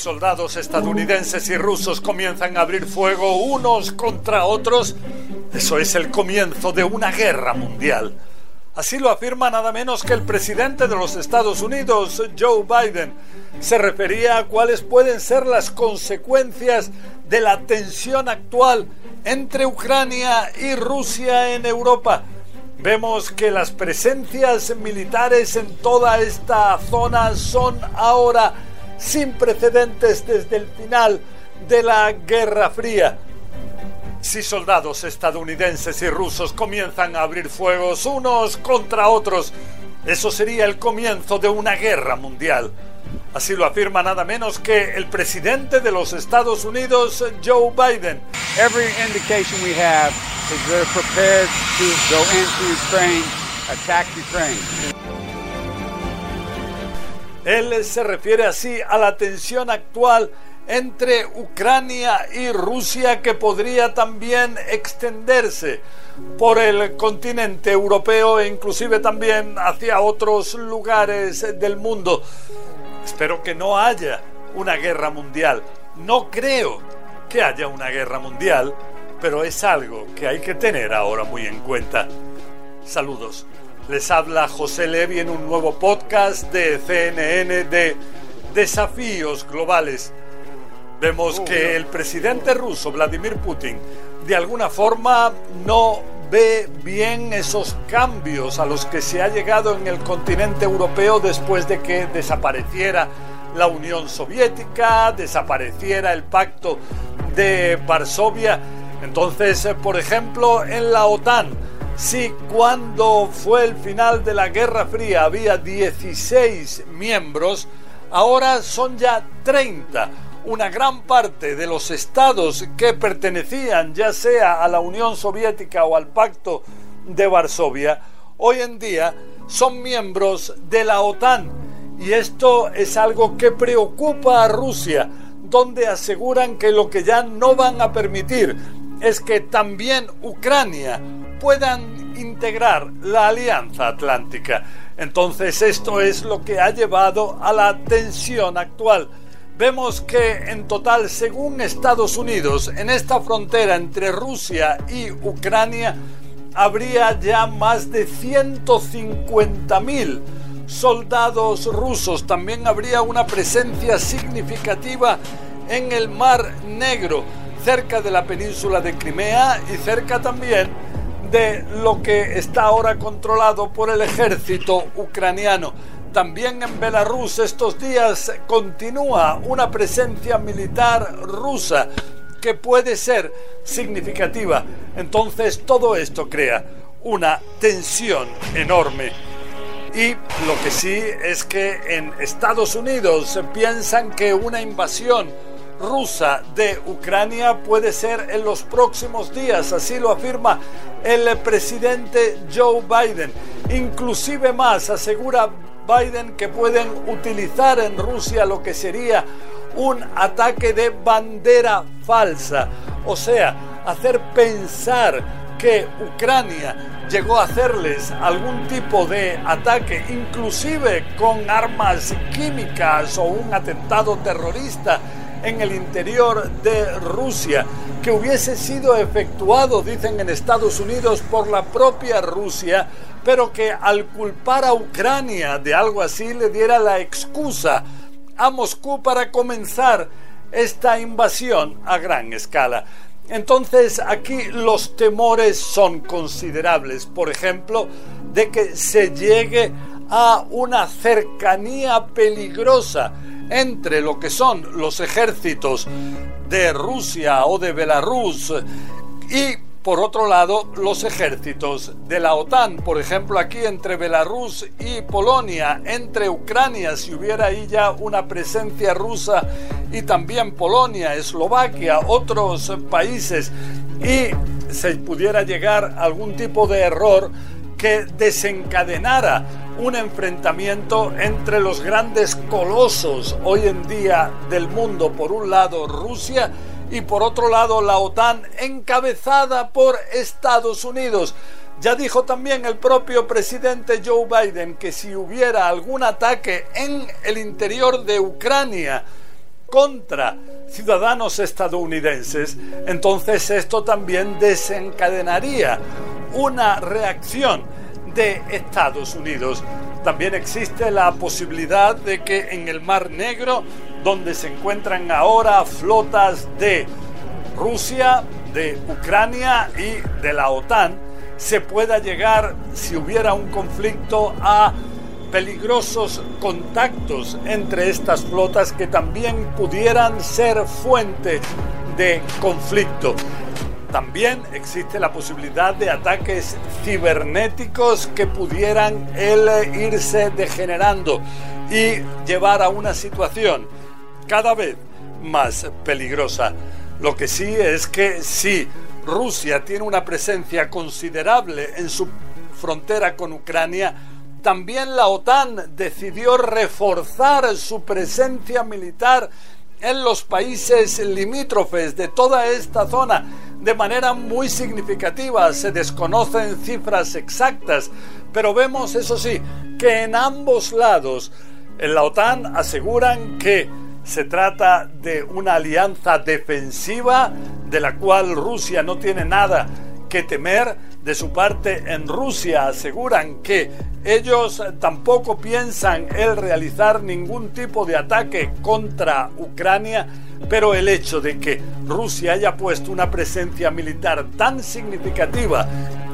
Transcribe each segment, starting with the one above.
Soldados estadounidenses y rusos comienzan a abrir fuego unos contra otros. Eso es el comienzo de una guerra mundial. Así lo afirma nada menos que el presidente de los Estados Unidos, Joe Biden. Se refería a cuáles pueden ser las consecuencias de la tensión actual entre Ucrania y Rusia en Europa. Vemos que las presencias militares en toda esta zona son ahora sin precedentes desde el final de la Guerra Fría. Si soldados estadounidenses y rusos comienzan a abrir fuegos unos contra otros, eso sería el comienzo de una guerra mundial. Así lo afirma nada menos que el presidente de los Estados Unidos, Joe Biden. Every indication we have is they're prepared to go into Ukraine, attack Ukraine. Él se refiere así a la tensión actual entre Ucrania y Rusia que podría también extenderse por el continente europeo e inclusive también hacia otros lugares del mundo. Espero que no haya una guerra mundial. No creo que haya una guerra mundial, pero es algo que hay que tener ahora muy en cuenta. Saludos. Les habla José Levi en un nuevo podcast de CNN de Desafíos Globales. Vemos que el presidente ruso Vladimir Putin de alguna forma no ve bien esos cambios a los que se ha llegado en el continente europeo después de que desapareciera la Unión Soviética, desapareciera el pacto de Varsovia. Entonces, eh, por ejemplo, en la OTAN, si cuando fue el final de la Guerra Fría había 16 miembros, ahora son ya 30 una gran parte de los estados que pertenecían ya sea a la Unión Soviética o al Pacto de Varsovia, hoy en día son miembros de la OTAN. Y esto es algo que preocupa a Rusia, donde aseguran que lo que ya no van a permitir es que también Ucrania puedan integrar la Alianza Atlántica. Entonces esto es lo que ha llevado a la tensión actual vemos que en total, según Estados Unidos, en esta frontera entre Rusia y Ucrania, habría ya más de 150.000 soldados rusos. También habría una presencia significativa en el Mar Negro, cerca de la península de Crimea y cerca también de lo que está ahora controlado por el ejército ucraniano. También en Belarus estos días continúa una presencia militar rusa que puede ser significativa. Entonces todo esto crea una tensión enorme. Y lo que sí es que en Estados Unidos piensan que una invasión rusa de Ucrania puede ser en los próximos días, así lo afirma el presidente Joe Biden. Inclusive más, asegura Biden que pueden utilizar en Rusia lo que sería un ataque de bandera falsa, o sea, hacer pensar que Ucrania llegó a hacerles algún tipo de ataque, inclusive con armas químicas o un atentado terrorista en el interior de Rusia, que hubiese sido efectuado, dicen en Estados Unidos, por la propia Rusia, pero que al culpar a Ucrania de algo así le diera la excusa a Moscú para comenzar esta invasión a gran escala. Entonces aquí los temores son considerables, por ejemplo, de que se llegue a una cercanía peligrosa entre lo que son los ejércitos de Rusia o de Belarus y por otro lado, los ejércitos de la OTAN, por ejemplo, aquí entre Belarus y Polonia, entre Ucrania, si hubiera ahí ya una presencia rusa, y también Polonia, Eslovaquia, otros países, y se pudiera llegar algún tipo de error que desencadenara un enfrentamiento entre los grandes colosos hoy en día del mundo, por un lado Rusia y por otro lado la OTAN encabezada por Estados Unidos. Ya dijo también el propio presidente Joe Biden que si hubiera algún ataque en el interior de Ucrania contra ciudadanos estadounidenses, entonces esto también desencadenaría una reacción Estados Unidos. También existe la posibilidad de que en el Mar Negro, donde se encuentran ahora flotas de Rusia, de Ucrania y de la OTAN, se pueda llegar, si hubiera un conflicto, a peligrosos contactos entre estas flotas que también pudieran ser fuente de conflicto. También existe la posibilidad de ataques cibernéticos que pudieran irse degenerando y llevar a una situación cada vez más peligrosa. Lo que sí es que si Rusia tiene una presencia considerable en su frontera con Ucrania, también la OTAN decidió reforzar su presencia militar en los países limítrofes de toda esta zona de manera muy significativa. Se desconocen cifras exactas, pero vemos, eso sí, que en ambos lados en la OTAN aseguran que se trata de una alianza defensiva de la cual Rusia no tiene nada que temer. De su parte, en Rusia aseguran que ellos tampoco piensan el realizar ningún tipo de ataque contra Ucrania, pero el hecho de que Rusia haya puesto una presencia militar tan significativa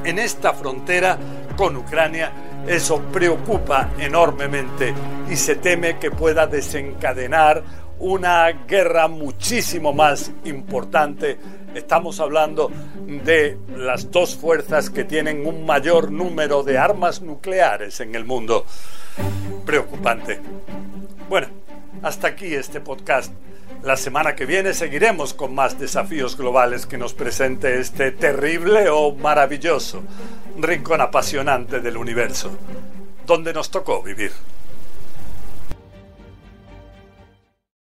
en esta frontera con Ucrania, eso preocupa enormemente y se teme que pueda desencadenar una guerra muchísimo más importante. Estamos hablando de las dos fuerzas que tienen un mayor número de armas nucleares en el mundo. Preocupante. Bueno, hasta aquí este podcast. La semana que viene seguiremos con más desafíos globales que nos presente este terrible o maravilloso rincón apasionante del universo, donde nos tocó vivir.